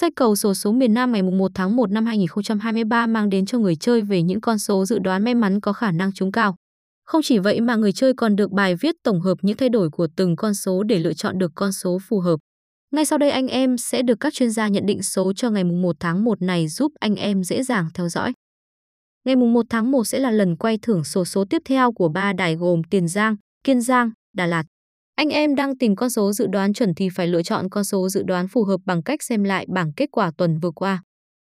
Xoay cầu sổ số miền Nam ngày 1 tháng 1 năm 2023 mang đến cho người chơi về những con số dự đoán may mắn có khả năng trúng cao. Không chỉ vậy mà người chơi còn được bài viết tổng hợp những thay đổi của từng con số để lựa chọn được con số phù hợp. Ngay sau đây anh em sẽ được các chuyên gia nhận định số cho ngày 1 tháng 1 này giúp anh em dễ dàng theo dõi. Ngày 1 tháng 1 sẽ là lần quay thưởng sổ số tiếp theo của ba đài gồm Tiền Giang, Kiên Giang, Đà Lạt. Anh em đang tìm con số dự đoán chuẩn thì phải lựa chọn con số dự đoán phù hợp bằng cách xem lại bảng kết quả tuần vừa qua.